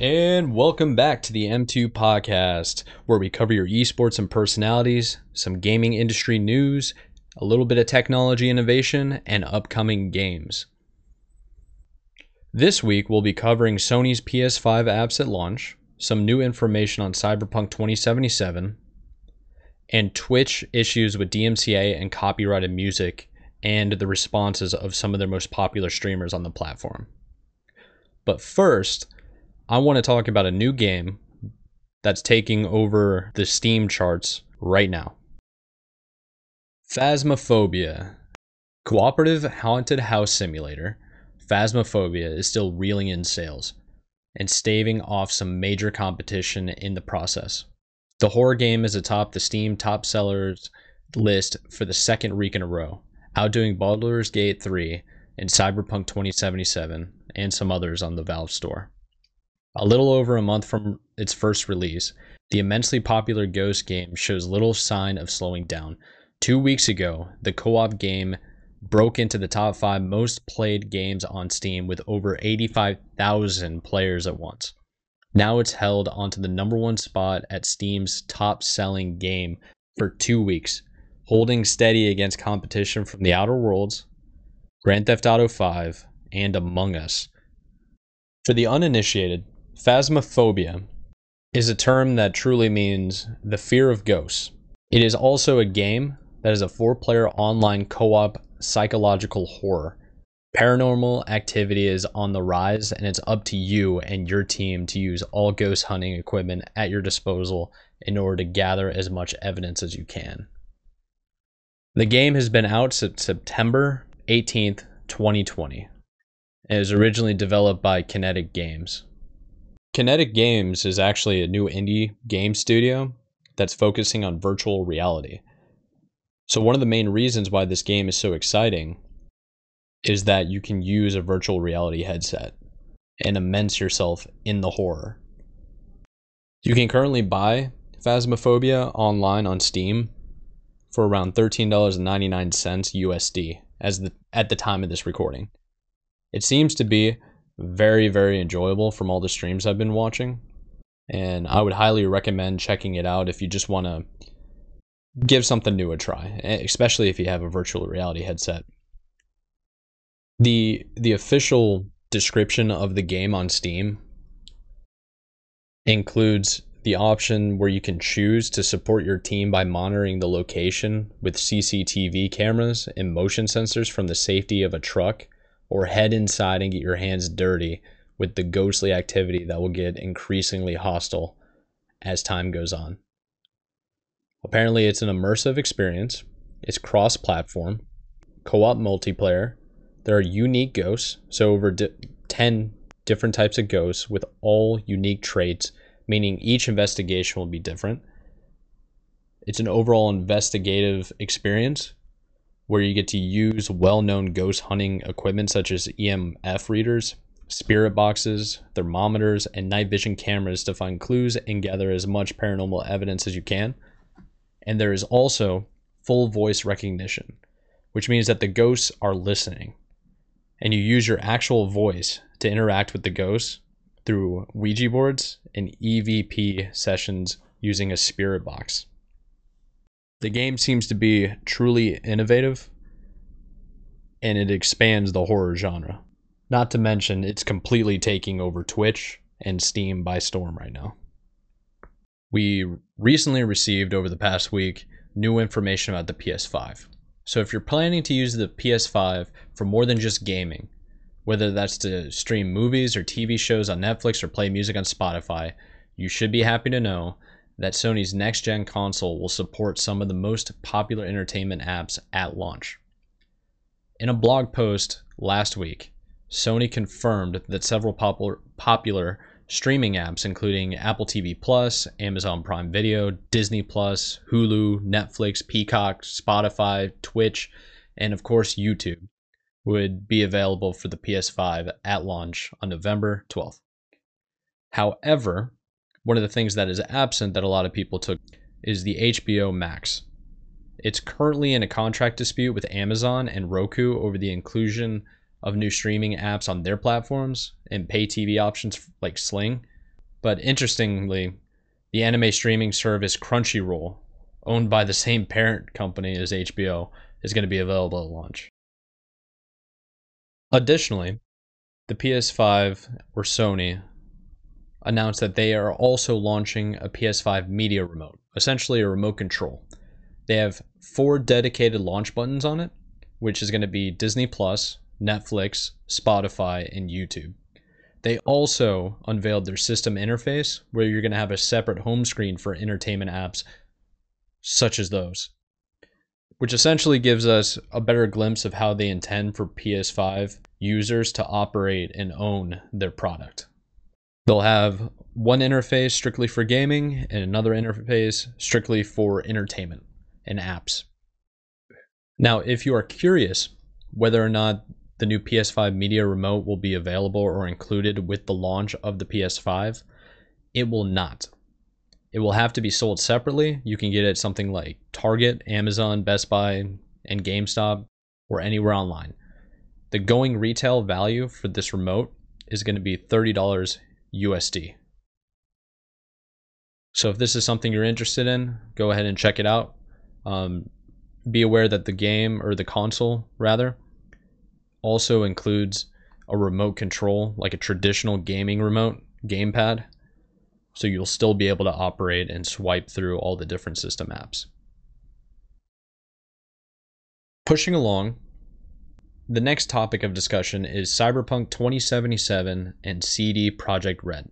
And welcome back to the M2 podcast, where we cover your esports and personalities, some gaming industry news, a little bit of technology innovation, and upcoming games. This week, we'll be covering Sony's PS5 apps at launch, some new information on Cyberpunk 2077, and Twitch issues with DMCA and copyrighted music, and the responses of some of their most popular streamers on the platform. But first, I want to talk about a new game that's taking over the Steam charts right now. Phasmophobia. Cooperative haunted house simulator, Phasmophobia is still reeling in sales and staving off some major competition in the process. The horror game is atop the Steam top sellers list for the second week in a row, outdoing Baldur's Gate 3 and Cyberpunk 2077 and some others on the Valve store. A little over a month from its first release, the immensely popular Ghost game shows little sign of slowing down. Two weeks ago, the co op game broke into the top five most played games on Steam with over 85,000 players at once. Now it's held onto the number one spot at Steam's top selling game for two weeks, holding steady against competition from The Outer Worlds, Grand Theft Auto 5, and Among Us. For the uninitiated, Phasmophobia is a term that truly means the fear of ghosts. It is also a game that is a four player online co op psychological horror. Paranormal activity is on the rise, and it's up to you and your team to use all ghost hunting equipment at your disposal in order to gather as much evidence as you can. The game has been out since September 18th, 2020. It was originally developed by Kinetic Games. Kinetic Games is actually a new indie game studio that's focusing on virtual reality. So, one of the main reasons why this game is so exciting is that you can use a virtual reality headset and immerse yourself in the horror. You can currently buy Phasmophobia online on Steam for around $13.99 USD as the at the time of this recording. It seems to be very, very enjoyable from all the streams I've been watching. And I would highly recommend checking it out if you just want to give something new a try, especially if you have a virtual reality headset. The the official description of the game on Steam includes the option where you can choose to support your team by monitoring the location with CCTV cameras and motion sensors from the safety of a truck or head inside and get your hands dirty with the ghostly activity that will get increasingly hostile as time goes on. Apparently, it's an immersive experience, it's cross platform, co op multiplayer. There are unique ghosts, so over di- 10 different types of ghosts with all unique traits, meaning each investigation will be different. It's an overall investigative experience where you get to use well known ghost hunting equipment such as EMF readers, spirit boxes, thermometers, and night vision cameras to find clues and gather as much paranormal evidence as you can. And there is also full voice recognition, which means that the ghosts are listening. And you use your actual voice to interact with the ghosts through Ouija boards and EVP sessions using a spirit box. The game seems to be truly innovative and it expands the horror genre. Not to mention, it's completely taking over Twitch and Steam by storm right now. We recently received over the past week new information about the PS5. So if you're planning to use the PS5 for more than just gaming, whether that's to stream movies or TV shows on Netflix or play music on Spotify, you should be happy to know that Sony's next gen console will support some of the most popular entertainment apps at launch. In a blog post last week, Sony confirmed that several popular, popular streaming apps, including Apple TV Plus, Amazon Prime Video, Disney Plus, Hulu, Netflix, Peacock, Spotify, Twitch, and of course YouTube, would be available for the PS5 at launch on November 12th. However, one of the things that is absent that a lot of people took is the HBO Max. It's currently in a contract dispute with Amazon and Roku over the inclusion of new streaming apps on their platforms and pay TV options like Sling. But interestingly, the anime streaming service Crunchyroll, owned by the same parent company as HBO, is going to be available at launch. Additionally, the PS5 or Sony announced that they are also launching a PS5 media remote, essentially a remote control. They have four dedicated launch buttons on it, which is going to be Disney Plus, Netflix, Spotify, and YouTube. They also unveiled their system interface where you're going to have a separate home screen for entertainment apps such as those, which essentially gives us a better glimpse of how they intend for PS5 users to operate and own their product. They'll have one interface strictly for gaming and another interface strictly for entertainment and apps. Now, if you are curious whether or not the new PS5 Media Remote will be available or included with the launch of the PS5, it will not. It will have to be sold separately. You can get it something like Target, Amazon, Best Buy, and GameStop, or anywhere online. The going retail value for this remote is going to be $30 USD. So if this is something you're interested in, go ahead and check it out. Um, be aware that the game or the console rather also includes a remote control like a traditional gaming remote gamepad so you'll still be able to operate and swipe through all the different system apps pushing along the next topic of discussion is cyberpunk 2077 and cd projekt red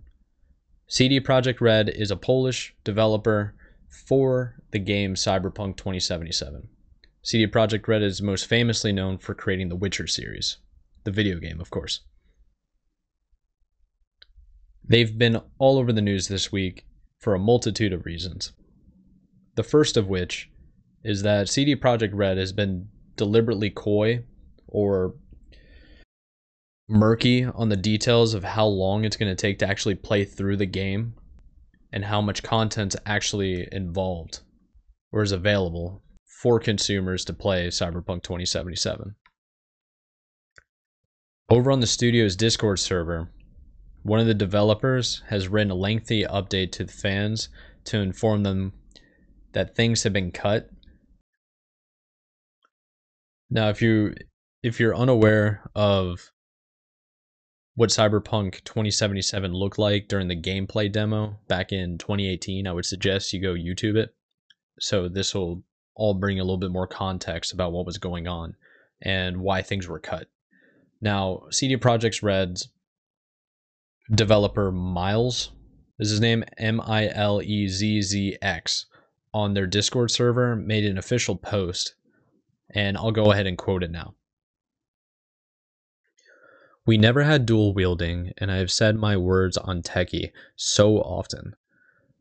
cd projekt red is a polish developer for the game cyberpunk 2077 CD Projekt Red is most famously known for creating the Witcher series, the video game, of course. They've been all over the news this week for a multitude of reasons. The first of which is that CD Projekt Red has been deliberately coy or murky on the details of how long it's going to take to actually play through the game and how much content's actually involved or is available for consumers to play Cyberpunk 2077. Over on the studio's Discord server, one of the developers has written a lengthy update to the fans to inform them that things have been cut. Now, if you if you're unaware of what Cyberpunk 2077 looked like during the gameplay demo back in 2018, I would suggest you go YouTube it. So this will all bring a little bit more context about what was going on and why things were cut. Now, CD Projekt's Red's developer Miles is his name M I L E Z Z X on their Discord server made an official post, and I'll go ahead and quote it now. We never had dual wielding, and I have said my words on Techie so often.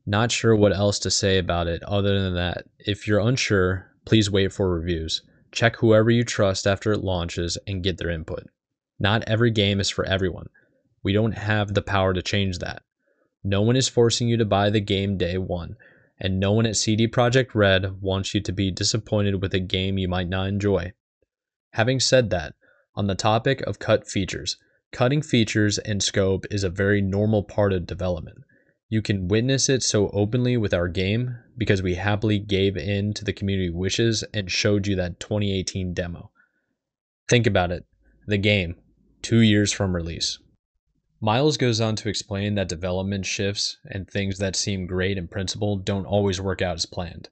Not sure what else to say about it other than that if you're unsure, please wait for reviews. Check whoever you trust after it launches and get their input. Not every game is for everyone. We don't have the power to change that. No one is forcing you to buy the game day one, and no one at CD Projekt Red wants you to be disappointed with a game you might not enjoy. Having said that, on the topic of cut features, cutting features and scope is a very normal part of development. You can witness it so openly with our game because we happily gave in to the community wishes and showed you that 2018 demo. Think about it the game, two years from release. Miles goes on to explain that development shifts and things that seem great in principle don't always work out as planned.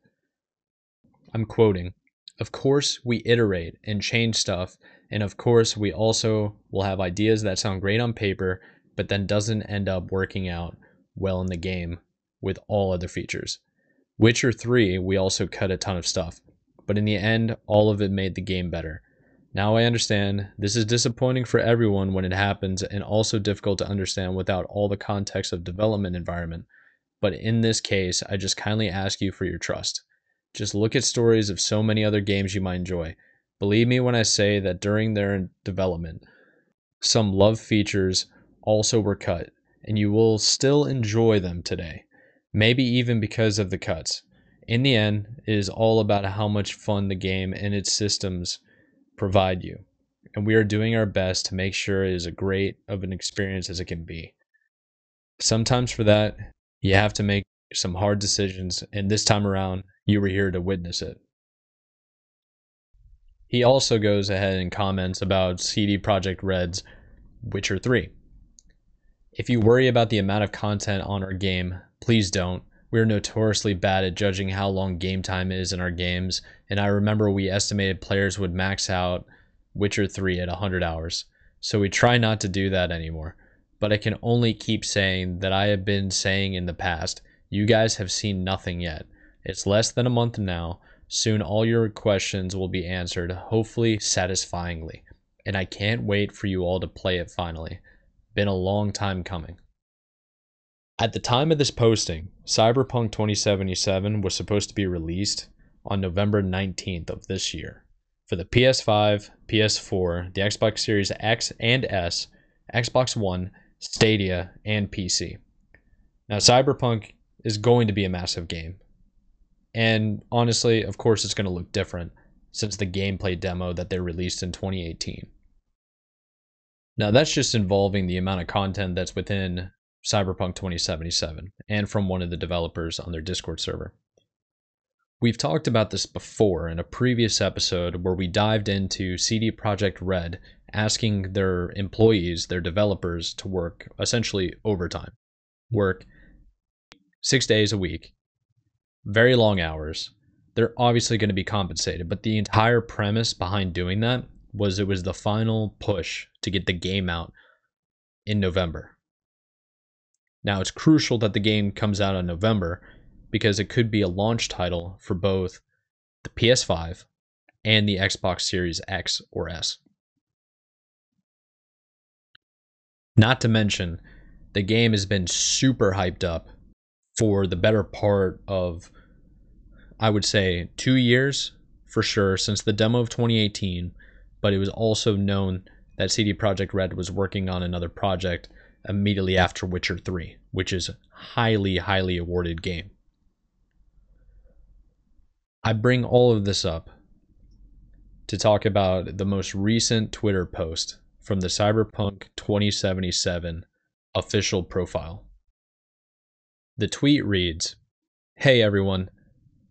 I'm quoting Of course, we iterate and change stuff, and of course, we also will have ideas that sound great on paper, but then doesn't end up working out well in the game with all other features. Witcher 3, we also cut a ton of stuff, but in the end, all of it made the game better. Now I understand this is disappointing for everyone when it happens and also difficult to understand without all the context of development environment. But in this case, I just kindly ask you for your trust. Just look at stories of so many other games you might enjoy. Believe me when I say that during their development, some love features also were cut and you will still enjoy them today, maybe even because of the cuts. In the end, it is all about how much fun the game and its systems provide you, and we are doing our best to make sure it is as great of an experience as it can be. Sometimes for that, you have to make some hard decisions, and this time around, you were here to witness it. He also goes ahead and comments about CD Projekt Red's Witcher 3. If you worry about the amount of content on our game, please don't. We're notoriously bad at judging how long game time is in our games, and I remember we estimated players would max out Witcher 3 at 100 hours, so we try not to do that anymore. But I can only keep saying that I have been saying in the past, you guys have seen nothing yet. It's less than a month now. Soon all your questions will be answered, hopefully satisfyingly. And I can't wait for you all to play it finally. Been a long time coming. At the time of this posting, Cyberpunk 2077 was supposed to be released on November 19th of this year for the PS5, PS4, the Xbox Series X and S, Xbox One, Stadia, and PC. Now, Cyberpunk is going to be a massive game. And honestly, of course, it's going to look different since the gameplay demo that they released in 2018. Now, that's just involving the amount of content that's within Cyberpunk 2077 and from one of the developers on their Discord server. We've talked about this before in a previous episode where we dived into CD Projekt Red asking their employees, their developers, to work essentially overtime, work six days a week, very long hours. They're obviously going to be compensated, but the entire premise behind doing that was it was the final push to get the game out in November. Now, it's crucial that the game comes out in November because it could be a launch title for both the PS5 and the Xbox Series X or S. Not to mention, the game has been super hyped up for the better part of, I would say, two years for sure since the demo of 2018 but it was also known that CD Projekt Red was working on another project immediately after Witcher 3, which is a highly, highly awarded game. I bring all of this up to talk about the most recent Twitter post from the Cyberpunk 2077 official profile. The tweet reads Hey everyone,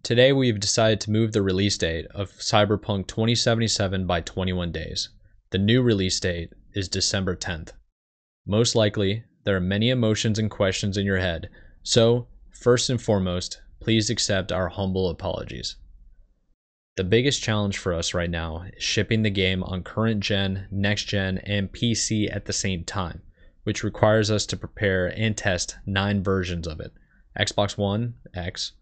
Today we've decided to move the release date of Cyberpunk 2077 by 21 days. The new release date is December 10th. Most likely, there are many emotions and questions in your head, so, first and foremost, please accept our humble apologies. The biggest challenge for us right now is shipping the game on current gen, next gen, and PC at the same time, which requires us to prepare and test nine versions of it Xbox One, X,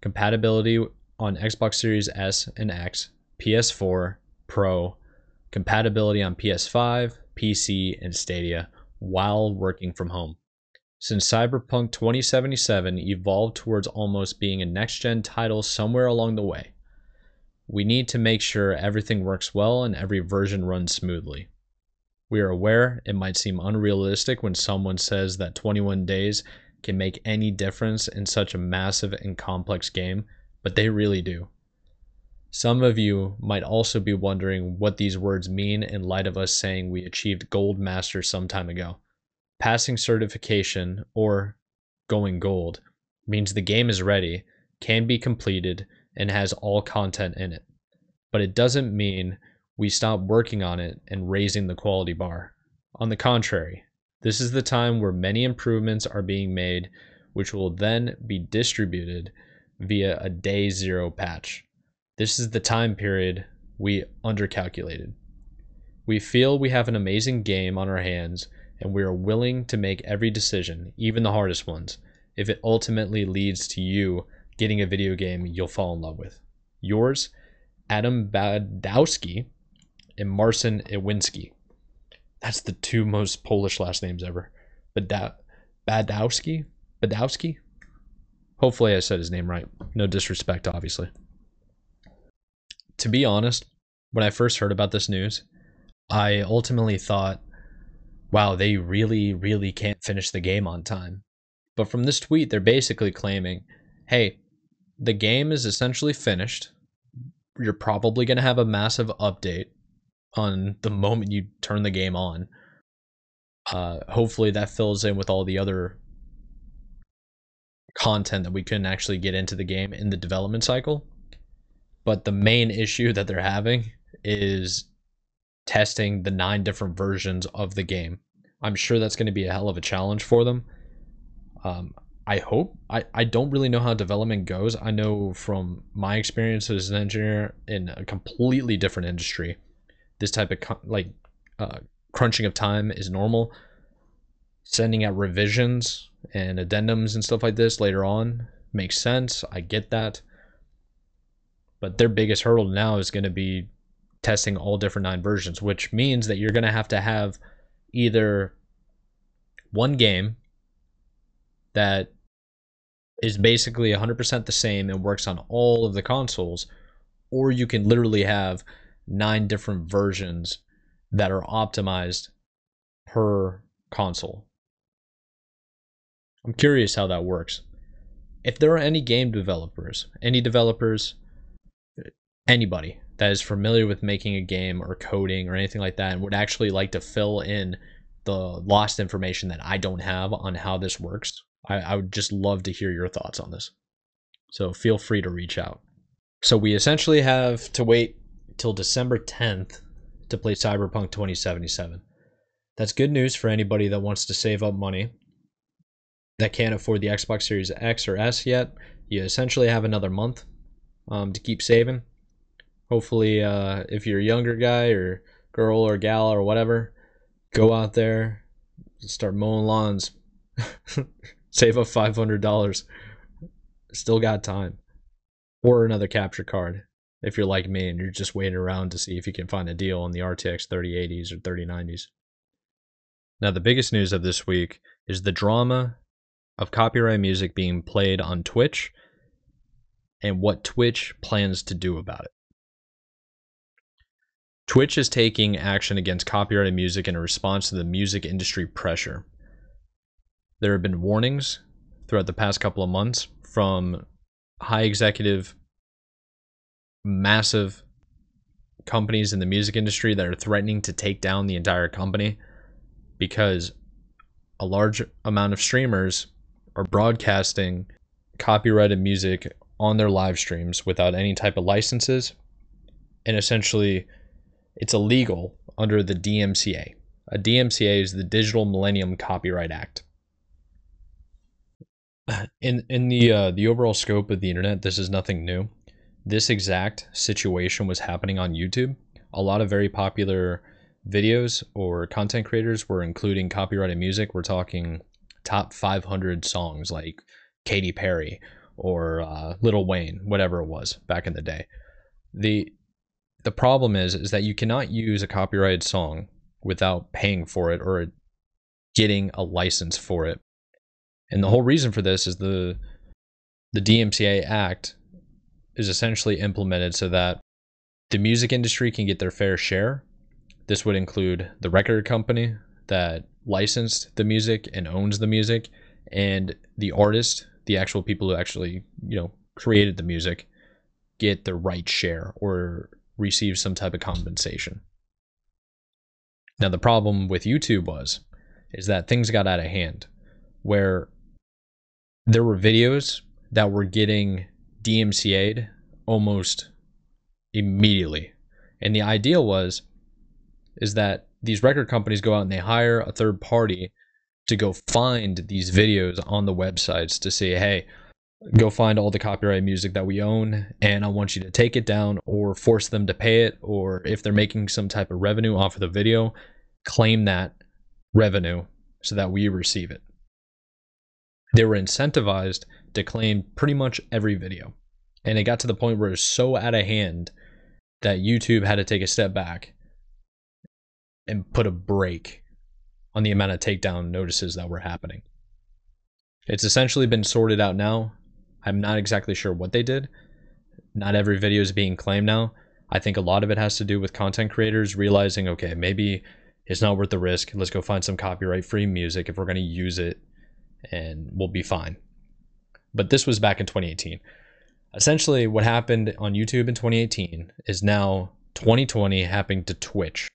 compatibility on Xbox Series S and X, PS4, Pro, compatibility on PS5, PC, and Stadia while working from home. Since Cyberpunk 2077 evolved towards almost being a next gen title somewhere along the way, we need to make sure everything works well and every version runs smoothly. We are aware it might seem unrealistic when someone says that 21 days can make any difference in such a massive and complex game, but they really do. Some of you might also be wondering what these words mean in light of us saying we achieved Gold Master some time ago. Passing certification, or going gold, means the game is ready, can be completed, and has all content in it. But it doesn't mean we stop working on it and raising the quality bar. On the contrary, this is the time where many improvements are being made, which will then be distributed via a day zero patch. This is the time period we undercalculated. We feel we have an amazing game on our hands, and we are willing to make every decision, even the hardest ones, if it ultimately leads to you getting a video game you'll fall in love with. Yours, Adam Badowski and Marcin Iwinski. That's the two most Polish last names ever. Bada- Badowski? Badowski? Hopefully I said his name right. No disrespect, obviously. To be honest, when I first heard about this news, I ultimately thought, wow, they really, really can't finish the game on time. But from this tweet, they're basically claiming, hey, the game is essentially finished. You're probably going to have a massive update on the moment you turn the game on. Uh, hopefully, that fills in with all the other content that we couldn't actually get into the game in the development cycle. But the main issue that they're having is testing the nine different versions of the game. I'm sure that's going to be a hell of a challenge for them. Um, I hope. I, I don't really know how development goes. I know from my experience as an engineer in a completely different industry, this type of like uh, crunching of time is normal. Sending out revisions and addendums and stuff like this later on makes sense. I get that. But their biggest hurdle now is going to be testing all different nine versions, which means that you're going to have to have either one game that is basically 100% the same and works on all of the consoles, or you can literally have nine different versions that are optimized per console. I'm curious how that works. If there are any game developers, any developers, anybody that is familiar with making a game or coding or anything like that and would actually like to fill in the lost information that I don't have on how this works, I, I would just love to hear your thoughts on this. So feel free to reach out. So we essentially have to wait till December 10th to play Cyberpunk 2077. That's good news for anybody that wants to save up money that can't afford the Xbox Series X or S yet. You essentially have another month um, to keep saving. Hopefully, uh, if you're a younger guy or girl or gal or whatever, go out there, start mowing lawns, save up $500. Still got time. Or another capture card if you're like me and you're just waiting around to see if you can find a deal on the RTX 3080s or 3090s. Now, the biggest news of this week is the drama of copyright music being played on Twitch and what Twitch plans to do about it. Twitch is taking action against copyrighted music in response to the music industry pressure. There have been warnings throughout the past couple of months from high executive, massive companies in the music industry that are threatening to take down the entire company because a large amount of streamers are broadcasting copyrighted music on their live streams without any type of licenses and essentially it's illegal under the DMCA. A DMCA is the Digital Millennium Copyright Act. In in the uh, the overall scope of the internet, this is nothing new. This exact situation was happening on YouTube. A lot of very popular videos or content creators were including copyrighted music. We're talking top 500 songs like Katy Perry or uh, Lil Wayne, whatever it was back in the day. The the problem is is that you cannot use a copyrighted song without paying for it or getting a license for it. And the whole reason for this is the the DMCA Act is essentially implemented so that the music industry can get their fair share. This would include the record company that licensed the music and owns the music and the artist, the actual people who actually, you know, created the music get the right share or receive some type of compensation. Now the problem with YouTube was is that things got out of hand where there were videos that were getting DMCA'd almost immediately. And the idea was is that these record companies go out and they hire a third party to go find these videos on the websites to say, hey, go find all the copyright music that we own and I want you to take it down or force them to pay it or if they're making some type of revenue off of the video, claim that revenue so that we receive it. They were incentivized to claim pretty much every video. And it got to the point where it was so out of hand that YouTube had to take a step back and put a break on the amount of takedown notices that were happening. It's essentially been sorted out now. I'm not exactly sure what they did. Not every video is being claimed now. I think a lot of it has to do with content creators realizing, okay, maybe it's not worth the risk. Let's go find some copyright free music if we're going to use it and we'll be fine. But this was back in 2018. Essentially, what happened on YouTube in 2018 is now 2020 happening to Twitch.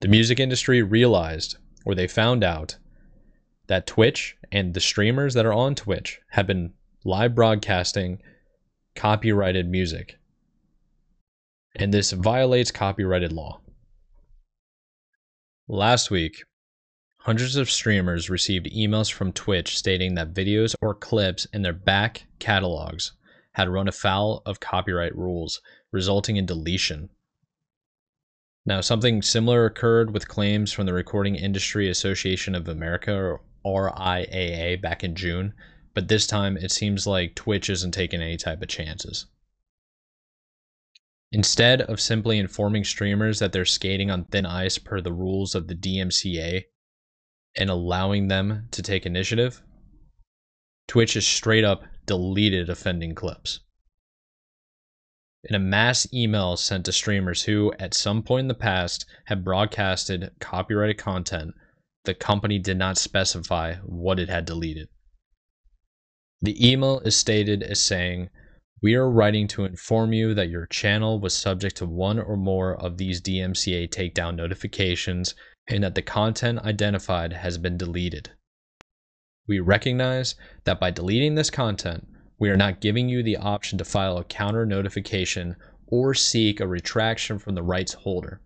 The music industry realized or they found out that Twitch and the streamers that are on Twitch have been live broadcasting copyrighted music. And this violates copyrighted law. Last week, hundreds of streamers received emails from Twitch stating that videos or clips in their back catalogs had run afoul of copyright rules, resulting in deletion. Now, something similar occurred with claims from the Recording Industry Association of America, or RIAA, back in June, but this time it seems like Twitch isn't taking any type of chances. Instead of simply informing streamers that they're skating on thin ice per the rules of the DMCA and allowing them to take initiative, Twitch has straight up deleted offending clips. In a mass email sent to streamers who, at some point in the past, had broadcasted copyrighted content, the company did not specify what it had deleted. The email is stated as saying, We are writing to inform you that your channel was subject to one or more of these DMCA takedown notifications and that the content identified has been deleted. We recognize that by deleting this content, we are not giving you the option to file a counter notification or seek a retraction from the rights holder.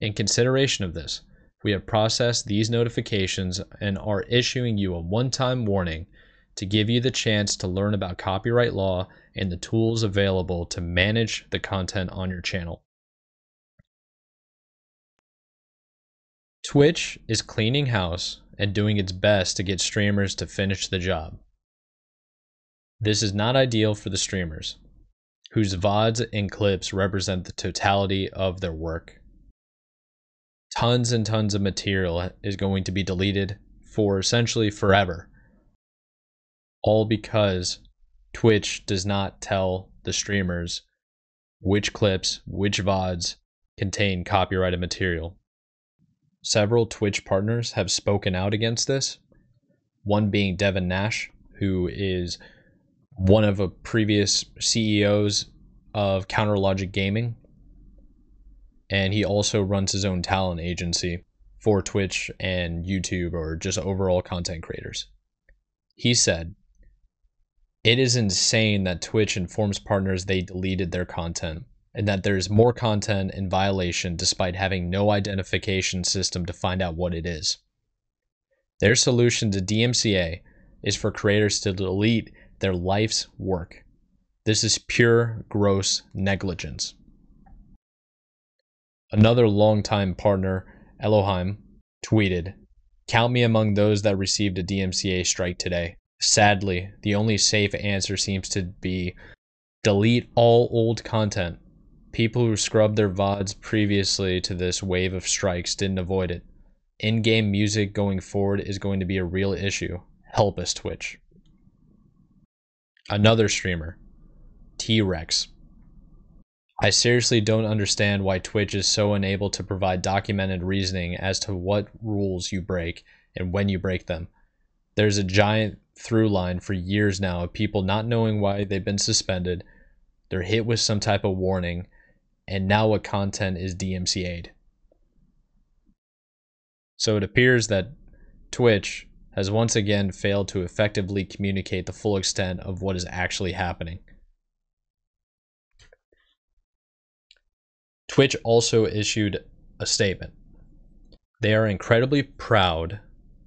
In consideration of this, we have processed these notifications and are issuing you a one time warning to give you the chance to learn about copyright law and the tools available to manage the content on your channel. Twitch is cleaning house and doing its best to get streamers to finish the job. This is not ideal for the streamers, whose VODs and clips represent the totality of their work. Tons and tons of material is going to be deleted for essentially forever all because Twitch does not tell the streamers which clips, which VODs contain copyrighted material. Several Twitch partners have spoken out against this, one being Devin Nash, who is one of the previous CEOs of Counterlogic Gaming. And he also runs his own talent agency for Twitch and YouTube or just overall content creators. He said, it is insane that Twitch informs partners they deleted their content and that there's more content in violation despite having no identification system to find out what it is. Their solution to DMCA is for creators to delete their life's work. This is pure, gross negligence. Another longtime partner, Elohim, tweeted Count me among those that received a DMCA strike today. Sadly, the only safe answer seems to be delete all old content. People who scrubbed their VODs previously to this wave of strikes didn't avoid it. In game music going forward is going to be a real issue. Help us, Twitch. Another streamer, T Rex. I seriously don't understand why Twitch is so unable to provide documented reasoning as to what rules you break and when you break them. There's a giant through line for years now of people not knowing why they've been suspended. They're hit with some type of warning, and now what content is DMCA'd. So it appears that Twitch has once again failed to effectively communicate the full extent of what is actually happening. Twitch also issued a statement. They are incredibly proud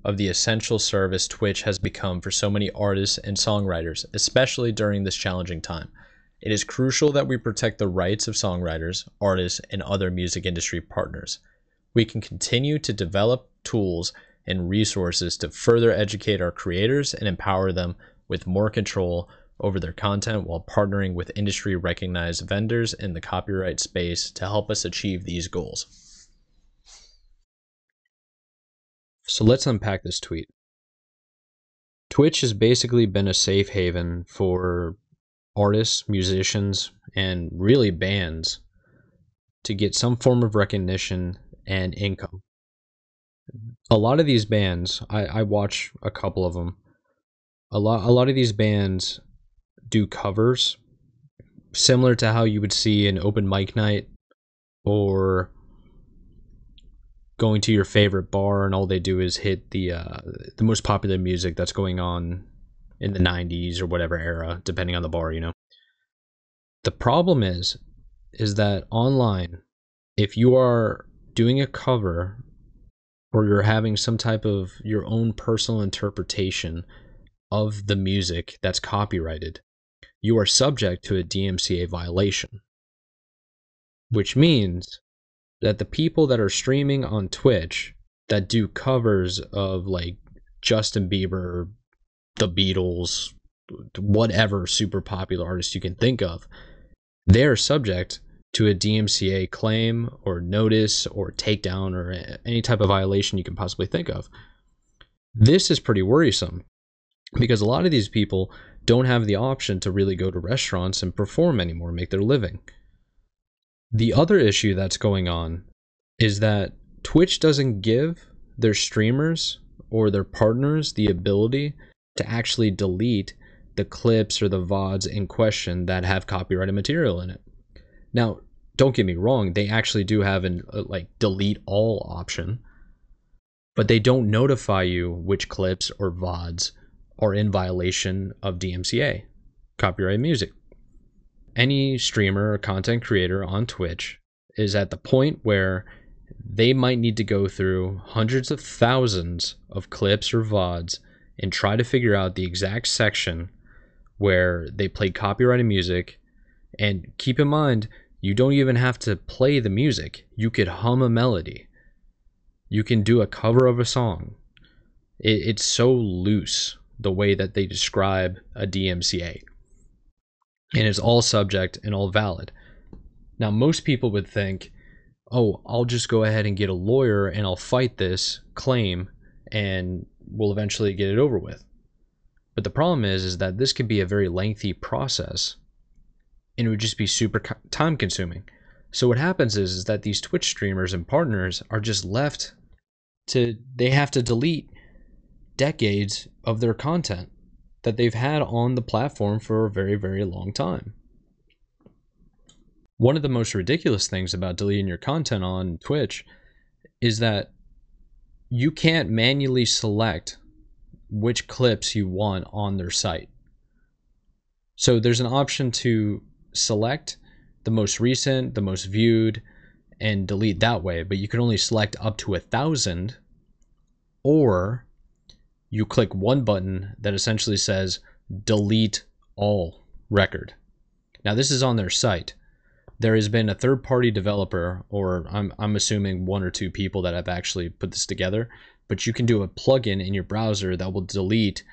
of the essential service Twitch has become for so many artists and songwriters, especially during this challenging time. It is crucial that we protect the rights of songwriters, artists, and other music industry partners. We can continue to develop tools and resources to further educate our creators and empower them with more control over their content while partnering with industry recognized vendors in the copyright space to help us achieve these goals. So let's unpack this tweet. Twitch has basically been a safe haven for artists, musicians, and really bands to get some form of recognition and income. A lot of these bands, I, I watch a couple of them. A lot, a lot of these bands do covers, similar to how you would see an open mic night or going to your favorite bar and all they do is hit the uh, the most popular music that's going on in the 90s or whatever era depending on the bar you know? The problem is is that online if you are doing a cover or you're having some type of your own personal interpretation of the music that's copyrighted you are subject to a DMCA violation. Which means that the people that are streaming on Twitch that do covers of like Justin Bieber, the Beatles, whatever super popular artist you can think of, they're subject to a DMCA claim or notice or takedown or any type of violation you can possibly think of. This is pretty worrisome because a lot of these people don't have the option to really go to restaurants and perform anymore, make their living. The other issue that's going on is that Twitch doesn't give their streamers or their partners the ability to actually delete the clips or the VODs in question that have copyrighted material in it. Now, don't get me wrong, they actually do have an uh, like delete all option, but they don't notify you which clips or VODs are in violation of DMCA, copyright music any streamer or content creator on Twitch is at the point where they might need to go through hundreds of thousands of clips or VODs and try to figure out the exact section where they played copyrighted music. And keep in mind, you don't even have to play the music, you could hum a melody, you can do a cover of a song. It, it's so loose the way that they describe a DMCA and it's all subject and all valid. Now, most people would think, oh, I'll just go ahead and get a lawyer and I'll fight this claim and we'll eventually get it over with. But the problem is, is that this could be a very lengthy process and it would just be super time consuming. So what happens is, is that these Twitch streamers and partners are just left to, they have to delete decades of their content that they've had on the platform for a very, very long time. One of the most ridiculous things about deleting your content on Twitch is that you can't manually select which clips you want on their site. So there's an option to select the most recent, the most viewed, and delete that way, but you can only select up to a thousand or you click one button that essentially says delete all record. Now, this is on their site. There has been a third party developer, or I'm, I'm assuming one or two people that have actually put this together, but you can do a plugin in your browser that will delete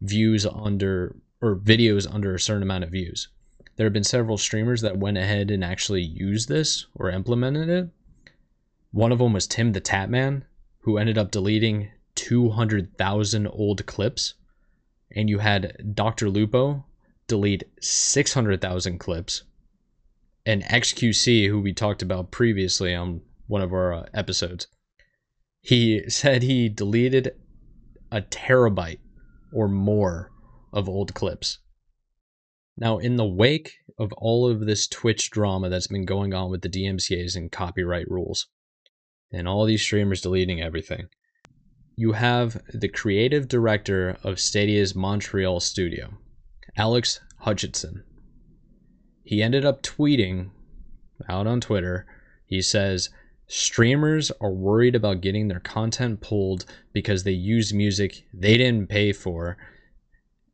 views under or videos under a certain amount of views. There have been several streamers that went ahead and actually used this or implemented it. One of them was Tim the Tatman, who ended up deleting 200,000 old clips, and you had Dr. Lupo delete 600,000 clips, and XQC, who we talked about previously on one of our uh, episodes, he said he deleted a terabyte or more of old clips. Now, in the wake of all of this Twitch drama that's been going on with the DMCA's and copyright rules, and all these streamers deleting everything, you have the creative director of Stadia's Montreal studio, Alex Hutchinson. He ended up tweeting out on Twitter. He says, Streamers are worried about getting their content pulled because they use music they didn't pay for,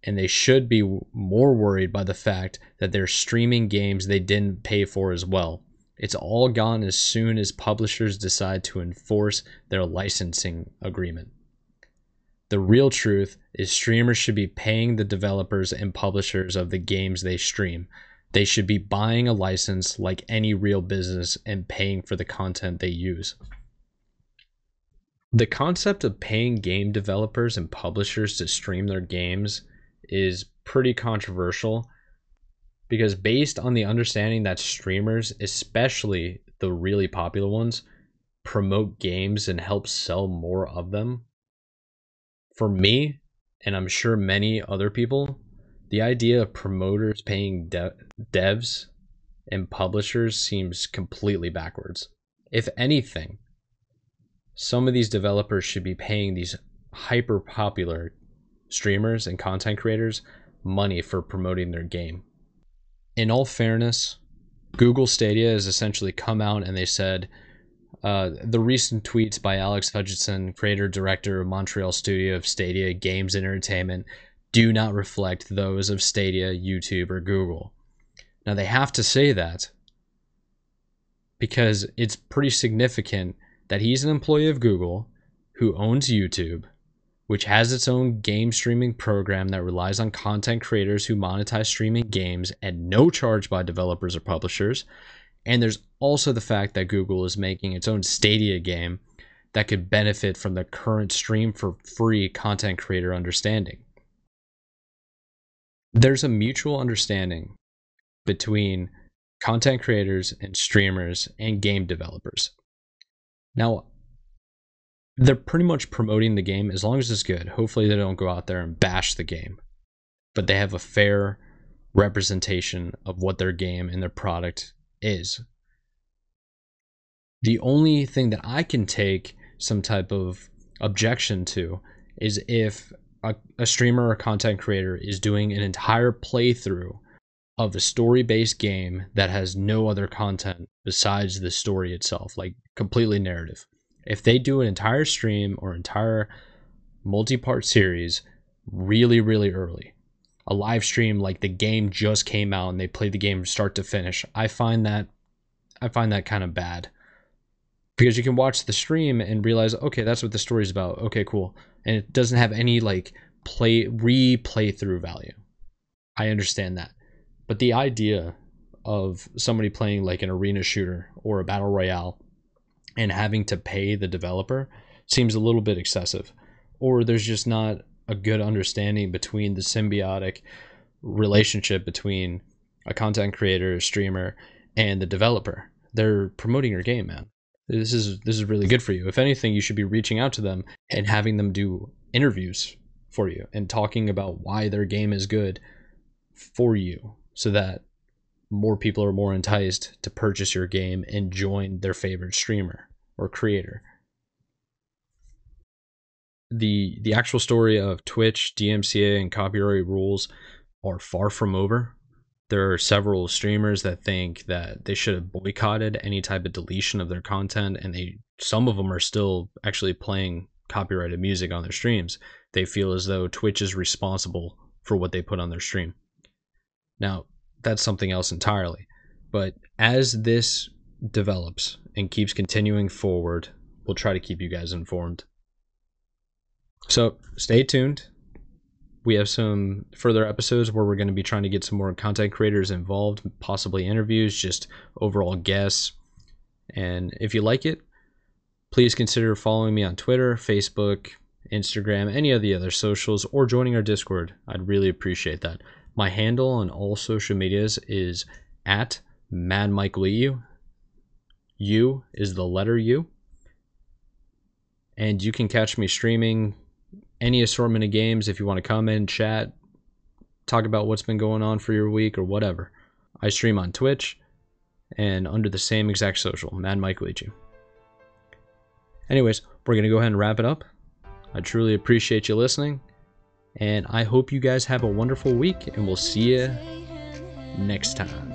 and they should be more worried by the fact that they're streaming games they didn't pay for as well. It's all gone as soon as publishers decide to enforce their licensing agreement. The real truth is streamers should be paying the developers and publishers of the games they stream. They should be buying a license like any real business and paying for the content they use. The concept of paying game developers and publishers to stream their games is pretty controversial because based on the understanding that streamers, especially the really popular ones, promote games and help sell more of them. For me, and I'm sure many other people, the idea of promoters paying de- devs and publishers seems completely backwards. If anything, some of these developers should be paying these hyper popular streamers and content creators money for promoting their game. In all fairness, Google Stadia has essentially come out and they said uh, the recent tweets by Alex Hutchinson, creator director of Montreal studio of Stadia Games Entertainment, do not reflect those of Stadia, YouTube, or Google. Now they have to say that because it's pretty significant that he's an employee of Google who owns YouTube, which has its own game streaming program that relies on content creators who monetize streaming games at no charge by developers or publishers. And there's also the fact that Google is making its own Stadia game that could benefit from the current stream for free content creator understanding. There's a mutual understanding between content creators and streamers and game developers. Now, they're pretty much promoting the game as long as it's good. Hopefully, they don't go out there and bash the game, but they have a fair representation of what their game and their product is. The only thing that I can take some type of objection to is if a, a streamer or content creator is doing an entire playthrough of a story based game that has no other content besides the story itself, like completely narrative. If they do an entire stream or entire multi part series really, really early, a live stream like the game just came out and they play the game start to finish, I find that I find that kind of bad. Because you can watch the stream and realize, okay, that's what the story's about. Okay, cool. And it doesn't have any like play replay through value. I understand that. But the idea of somebody playing like an arena shooter or a battle royale and having to pay the developer seems a little bit excessive. Or there's just not a good understanding between the symbiotic relationship between a content creator, a streamer, and the developer. They're promoting your game, man. This is this is really good for you. If anything, you should be reaching out to them and having them do interviews for you and talking about why their game is good for you so that more people are more enticed to purchase your game and join their favorite streamer or creator. The the actual story of Twitch, DMCA and copyright rules are far from over. There are several streamers that think that they should have boycotted any type of deletion of their content and they some of them are still actually playing copyrighted music on their streams. They feel as though Twitch is responsible for what they put on their stream. Now, that's something else entirely. But as this develops and keeps continuing forward, we'll try to keep you guys informed. So stay tuned. We have some further episodes where we're going to be trying to get some more content creators involved, possibly interviews, just overall guests. And if you like it, please consider following me on Twitter, Facebook, Instagram, any of the other socials, or joining our Discord. I'd really appreciate that. My handle on all social medias is at Mad Mike Lee. U is the letter U. And you can catch me streaming any assortment of games if you want to come in, chat, talk about what's been going on for your week or whatever. I stream on Twitch and under the same exact social, Mad Mike Leachy. Anyways, we're going to go ahead and wrap it up. I truly appreciate you listening. And I hope you guys have a wonderful week, and we'll see you next time.